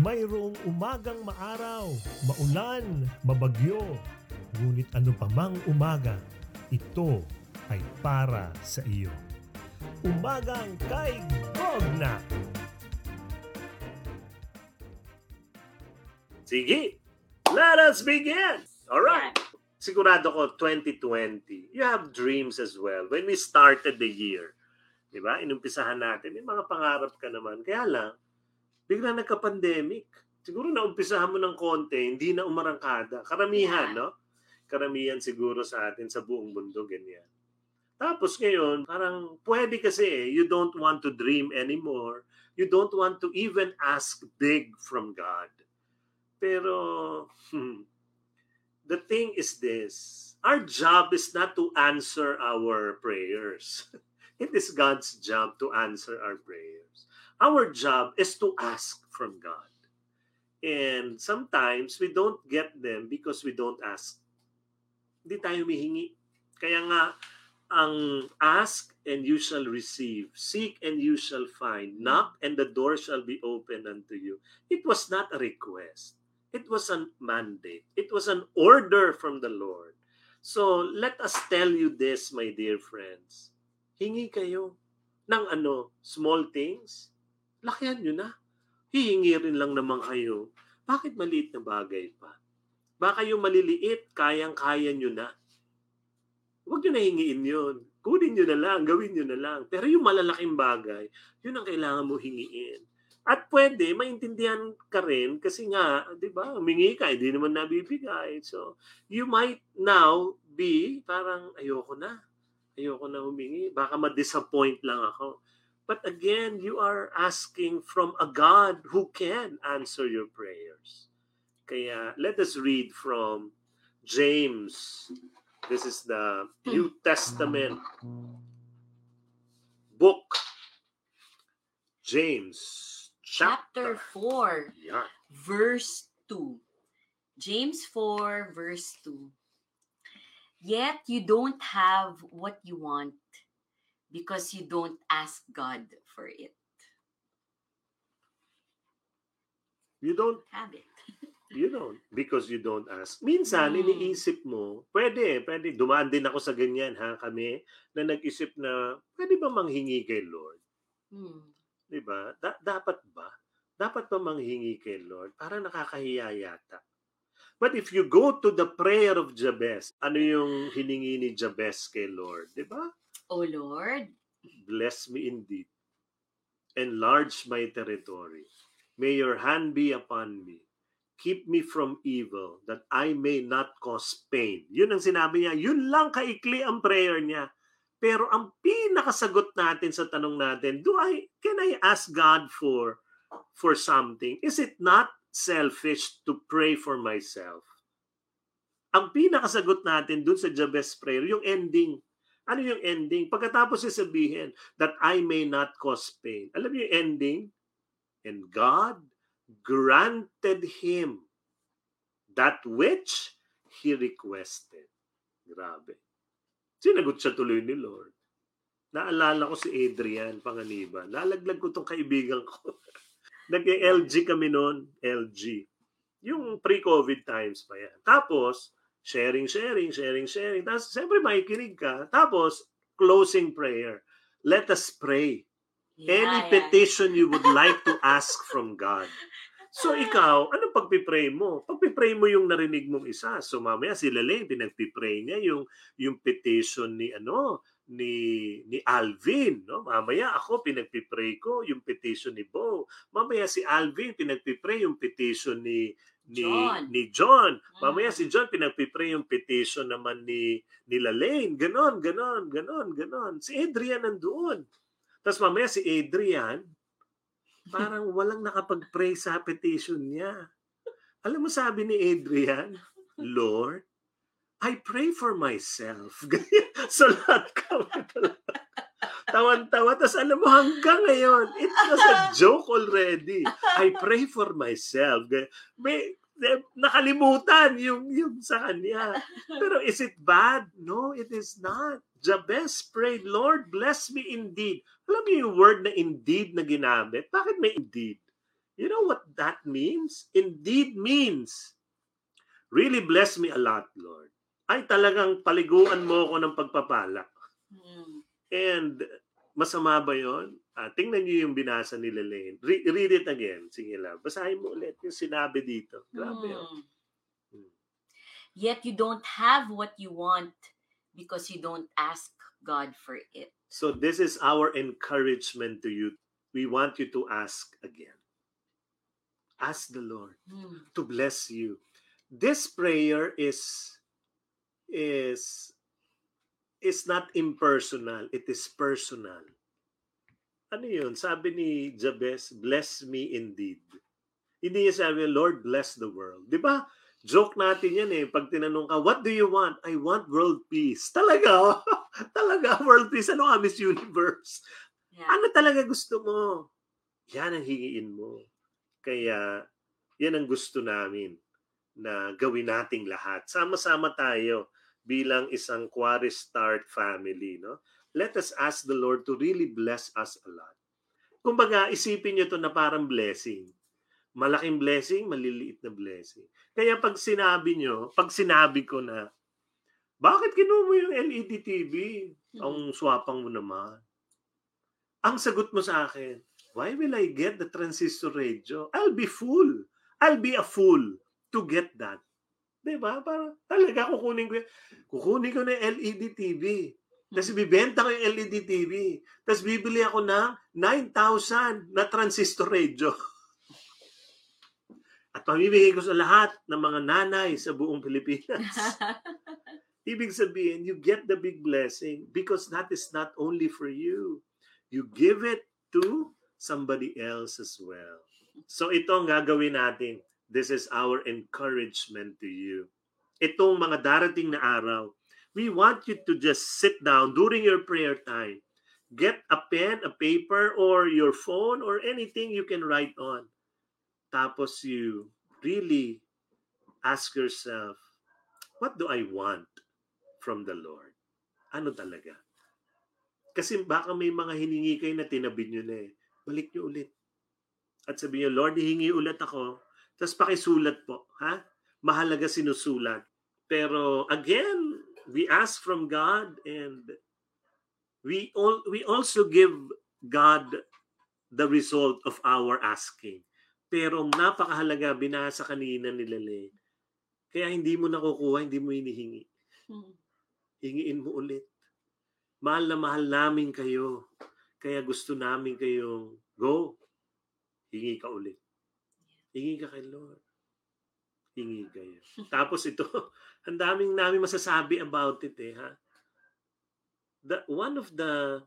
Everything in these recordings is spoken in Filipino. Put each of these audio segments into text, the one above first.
Mayroong umagang maaraw, maulan, mabagyo. Ngunit ano pa mang umaga, ito ay para sa iyo. Umagang kay Gogna! Sige, let us begin! Alright. Sigurado ko 2020, you have dreams as well. When we started the year, di ba? Inumpisahan natin, may mga pangarap ka naman. Kaya lang, bigla nagka-pandemic. Siguro naumpisahan mo ng konti, hindi na umarangkada. Karamihan, no? Karamihan siguro sa atin sa buong mundo, ganyan. Tapos ngayon, parang pwede kasi eh, you don't want to dream anymore. You don't want to even ask big from God. Pero, hmm, the thing is this, our job is not to answer our prayers. It is God's job to answer our prayers. Our job is to ask from God. And sometimes we don't get them because we don't ask. Hindi tayo mihingi. Kaya nga, ang ask and you shall receive, seek and you shall find, knock and the door shall be open unto you. It was not a request. It was a mandate. It was an order from the Lord. So let us tell you this, my dear friends. Hingi kayo ng ano, small things, lakihan nyo na. Hihingi rin lang naman kayo. Bakit maliit na bagay pa? Baka yung maliliit, kayang-kaya nyo na. Huwag nyo na hingiin yun. Kunin nyo na lang, gawin nyo na lang. Pero yung malalaking bagay, yun ang kailangan mo hingiin. At pwede, maintindihan ka rin kasi nga, di ba, humingi ka, hindi naman nabibigay. So, you might now be parang, ayoko na. Ayoko na humingi. Baka ma-disappoint lang ako. But again, you are asking from a God who can answer your prayers. Kaya let us read from James. This is the New Testament book. James chapter chapter. 4, Yeah. verse 2. James 4, verse 2. Yet you don't have what you want because you don't ask God for it. You don't Have it. You don't. Because you don't ask. Minsan, Mm. iniisip mo, pwede, pwede. Dumaan din ako sa ganyan, ha, kami, na nag-isip na, pwede ba manghingi kay Lord? Hmm. Di ba? Da- dapat ba? Dapat ba manghingi kay Lord? Para nakakahiya yata. But if you go to the prayer of Jabez, ano yung hiningi ni Jabez kay Lord? Di ba? O Lord, Bless me indeed. Enlarge my territory. May your hand be upon me. Keep me from evil, that I may not cause pain. Yun ang sinabi niya. Yun lang kaikli ang prayer niya. Pero ang pinakasagot natin sa tanong natin, do I, can I ask God for, for something? Is it not selfish to pray for myself? Ang pinakasagot natin dun sa Jabez prayer, yung ending, ano yung ending? Pagkatapos sasabihin, that I may not cause pain. Alam niyo yung ending? And God granted him that which he requested. Grabe. Sinagot siya tuloy ni Lord. Naalala ko si Adrian Panganiban. Lalaglag ko tong kaibigan ko. Nag-LG kami noon. LG. Yung pre-COVID times pa yan. Tapos, sharing, sharing, sharing, sharing. Tapos, siyempre makikinig ka. Tapos, closing prayer. Let us pray. yeah, Any yeah. petition you would like to ask from God. So ikaw, ano pagpipray mo? Pagpipray mo yung narinig mong isa. So mamaya si Lele, pinagpipray niya yung yung petition ni ano ni ni Alvin, no? Mamaya ako pinagpipray ko yung petition ni Bo. Mamaya si Alvin pinagpipray yung petition ni ni John. ni John. Mamaya Mm. si John pinagpipray yung petition naman ni ni Lalaine. Ganon, ganon, ganon, ganon. Si Adrian nandoon. Tapos mamaya si Adrian, parang walang nakapag-pray sa petition niya. Alam mo sabi ni Adrian, Lord, I pray for myself. Ganyan. so lahat kami talaga. Tawan-tawa. Tapos alam mo, hanggang ngayon, it was a joke already. I pray for myself. May, nakalimutan yung, yung sa kanya. Pero is it bad? No, it is not. Jabez prayed, Lord, bless me indeed. Alam mo yung word na indeed na ginamit? Bakit may indeed? You know what that means? Indeed means, really bless me a lot, Lord. Ay talagang paliguan mo ako ng pagpapala. Mm. And masama ba yon? Ah, tingnan niyo yung binasa ni Lelaine. Re- read it again. Sige lang. Basahin mo ulit yung sinabi dito. Grabe. oh. Mm. Mm. Yet you don't have what you want because you don't ask God for it. So this is our encouragement to you. We want you to ask again. Ask the Lord Mm. to bless you. This prayer is is is not impersonal, it is personal. Ano yun? Sabi ni Jabez, bless me indeed. Hindi niya sabi, Lord, bless the world. Di ba? Joke natin yan eh. Pag tinanong ka, what do you want? I want world peace. Talaga? talaga, world peace. Ano ka, Miss Universe? Yeah. Ano talaga gusto mo? Yan ang hingiin mo. Kaya, yan ang gusto namin na gawin nating lahat. Sama-sama tayo bilang isang Quarry Start family. No? Let us ask the Lord to really bless us a lot. Kumbaga, isipin nyo to na parang blessing. Malaking blessing, maliliit na blessing. Kaya pag sinabi nyo, pag sinabi ko na, bakit kinuha mo yung LED TV? Mm. Ang swapang mo naman. Ang sagot mo sa akin, why will I get the transistor radio? I'll be fool. I'll be a fool to get that. Diba? Parang talaga kukunin ko, y- kukunin ko na yung LED TV. Tapos bibenta ko yung LED TV. Tapos bibili ako ng 9,000 na transistor radio. At pamimigay ko sa lahat ng mga nanay sa buong Pilipinas. Ibig sabihin, you get the big blessing because that is not only for you. You give it to somebody else as well. So ito ang gagawin natin. This is our encouragement to you. Itong mga darating na araw, we want you to just sit down during your prayer time. Get a pen, a paper, or your phone, or anything you can write on. Tapos you really ask yourself, what do I want from the Lord? Ano talaga? Kasi baka may mga hiningi kayo na tinabi nyo na eh. Balik nyo ulit. At sabi nyo, Lord, hihingi ulit ako. Tapos pakisulat po. Ha? Mahalaga sinusulat. Pero again, we ask from God and we all we also give God the result of our asking. Pero napakahalaga, binasa kanina ni Lele. Kaya hindi mo nakukuha, hindi mo hinihingi. Mm. Hingiin mo ulit. Mahal na mahal namin kayo. Kaya gusto namin kayong go. Hingi ka ulit. Hingi ka kay Lord. Hingi kayo. Tapos ito, ang daming namin masasabi about it eh, ha? The, one of the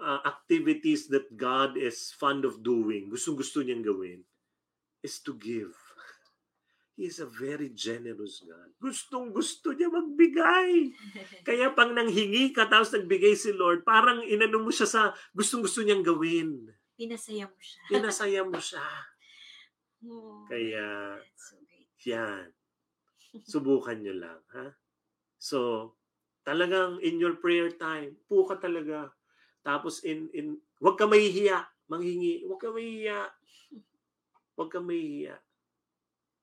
uh, activities that God is fond of doing, gustong-gusto niyang gawin, is to give. He is a very generous God. Gustong-gusto niya magbigay. Kaya pang nanghingi ka tapos nagbigay si Lord, parang inano mo siya sa gustong-gusto niyang gawin. Pinasaya mo siya. Pinasaya mo siya. Oh, Kaya, that's so great. yan. Subukan niyo lang, ha? So, talagang in your prayer time, po ka talaga. Tapos in in wag ka mahihiya, manghingi, wag ka mahihiya. Wag ka mahihiya.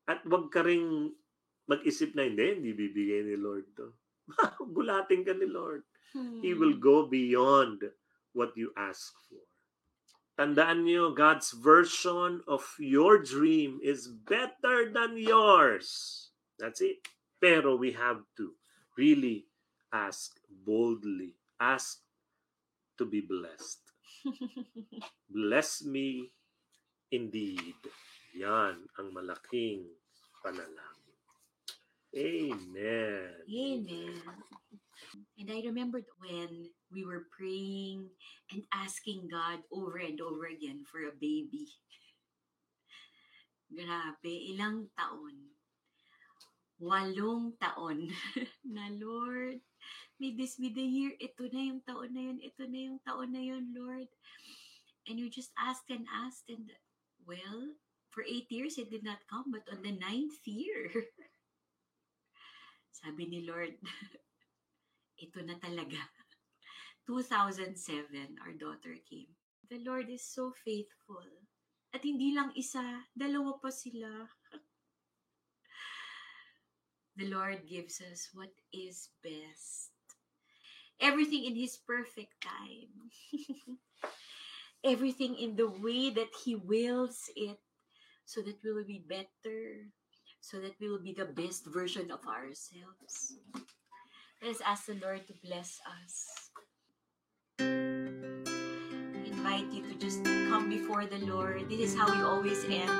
At wag ka ring mag-isip na hindi, hindi bibigay ni Lord to. Gulating ka ni Lord. He will Hmm. go beyond what you ask for. Tandaan niyo, God's version of your dream is better than yours. That's it. Pero we have to really ask boldly. Ask to be blessed. Bless me indeed. Yan ang malaking panalangin. Amen. Amen. And I remembered when we were praying and asking God over and over again for a baby. Grabe, ilang taon. Walong taon na Lord, may this be the year. Ito na yung taon na yun. Ito na yung taon na yun, Lord. And you just asked and asked and well, for eight years it did not come, but on the ninth year, sabi ni Lord, ito na talaga. 2007, our daughter came. The Lord is so faithful. At hindi lang isa, dalawa pa sila. The Lord gives us what is best. Everything in His perfect time. Everything in the way that He wills it so that we will be better, so that we will be the best version of ourselves. Let us ask the Lord to bless us. I invite you to just come before the Lord. This is how we always end.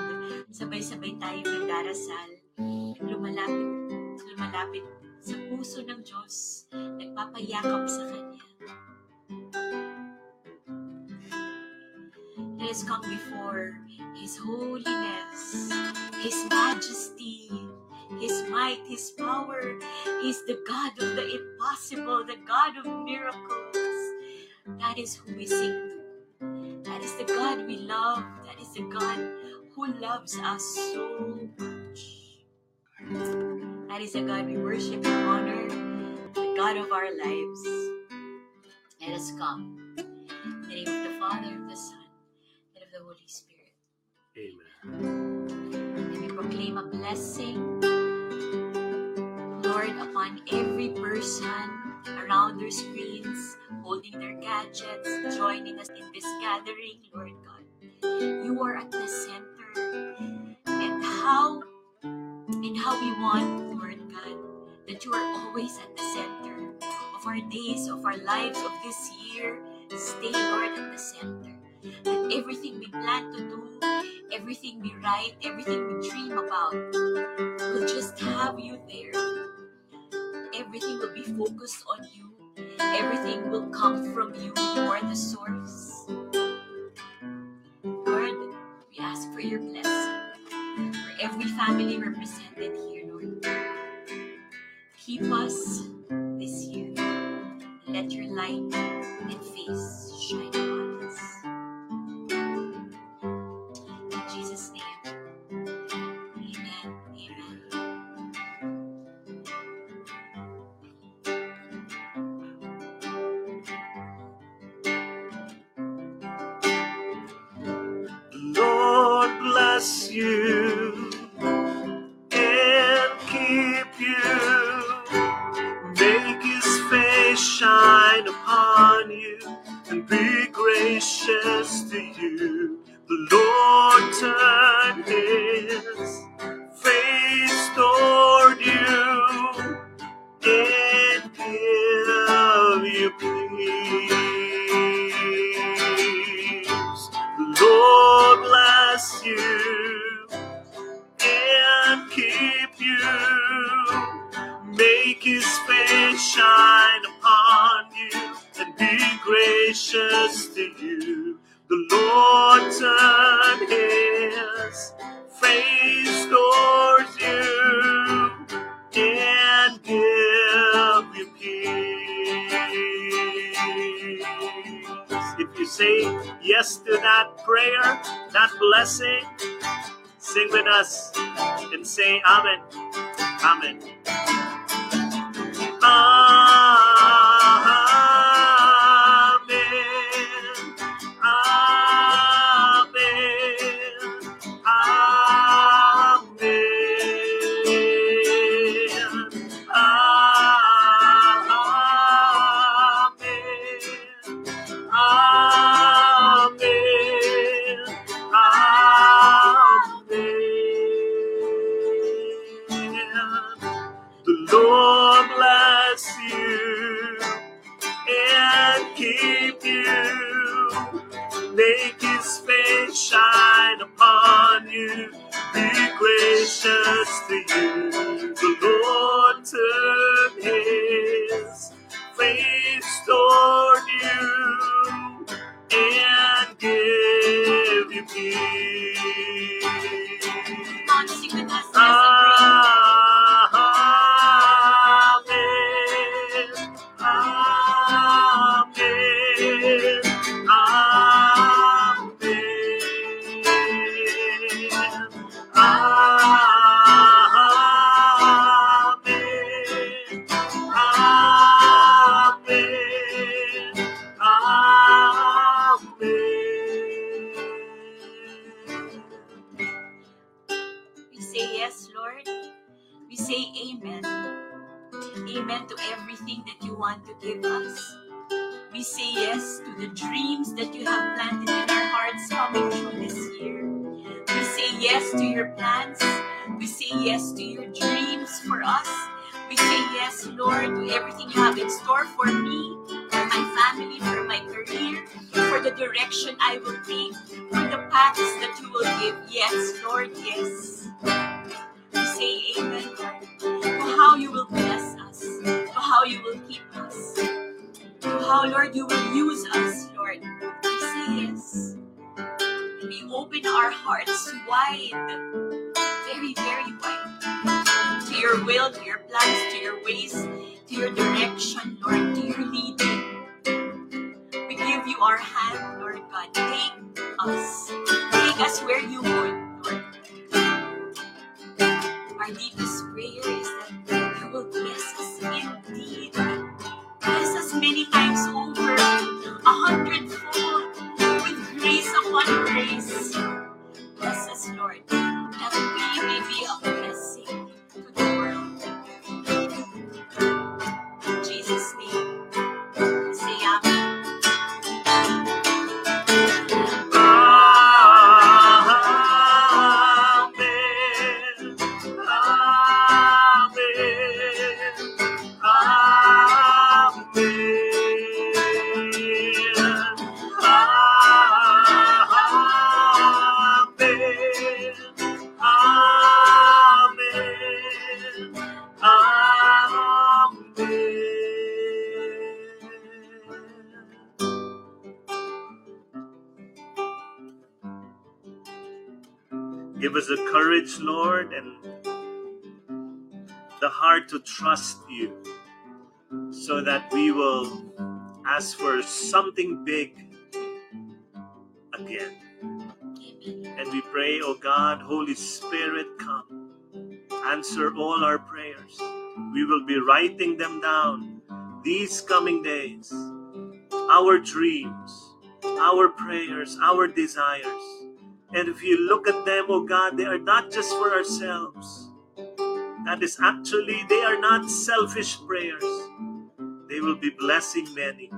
Sabay-sabay tayo nagdarasal. Lumalapit, lumalapit sa puso ng Diyos. Nagpapayakap sa Kanya. Let us come before His holiness, His majesty, might, His power. He's the God of the impossible, the God of miracles. That is who we sing to. That is the God we love. That is the God who loves us so much. That is the God we worship and honor, the God of our lives. Let us come. In the name of the Father, of the Son, and of the Holy Spirit. Amen. And we proclaim a blessing, Lord, upon every person around their screens, holding their gadgets, joining us in this gathering, Lord God. You are at the center. And how and how we want, Lord God, that you are always at the center of our days, of our lives, of this year. Stay, Lord, at the center. That everything we plan to do, everything we write, everything we dream about, will just have you there. Everything will be focused on you. Everything will come from you. You are the source. Lord, we ask for your blessing for every family represented here, Lord. Keep us this year. Let your light and face shine upon us. Shine upon you and be Turn his face towards you and give you peace. If you say yes to that prayer, that blessing, sing with us and say Amen. Amen. Amen. Give We say yes, Lord. We say amen. Amen to everything that you want to give us. We say yes to the dreams that you have planted in our hearts coming true this year. We say yes to your plans. We say yes to your dreams for us. We say yes, Lord, to everything you have in store for me my family, for my career, for the direction I will take, for the paths that you will give. Yes, Lord, yes. We say amen, to how you will bless us, for how you will keep us, for how, Lord, you will use us, Lord. We say yes. We open our hearts wide, very, very wide, to your will, to your plans, to your ways, to your direction, Lord, to your leading. Our hand, Lord God. Take us. Take us where you want, Lord. Our deepest prayer is that you will bless us indeed. Bless us many times over, a hundredfold, with grace upon grace. Give us the courage, Lord, and the heart to trust you so that we will ask for something big again. And we pray, O God, Holy Spirit, come. Answer all our prayers. We will be writing them down these coming days. Our dreams, our prayers, our desires. And if you look at them, oh God, they are not just for ourselves. That is actually, they are not selfish prayers. They will be blessing many.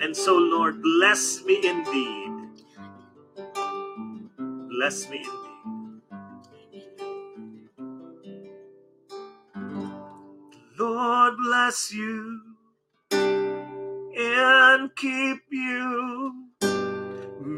And so, Lord, bless me indeed. Bless me indeed. Lord bless you and keep you.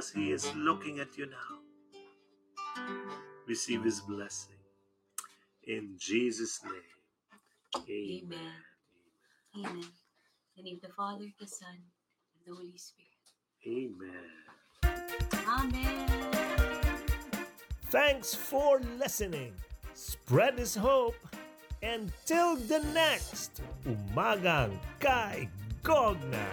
at Jesus, He is looking at you now. Receive His blessing. In Jesus' name. Amen. Amen. Amen. In the name of the Father, the Son, and the Holy Spirit. Amen. Amen. Thanks for listening. Spread His hope. Until the next Umagang Kay Gogna.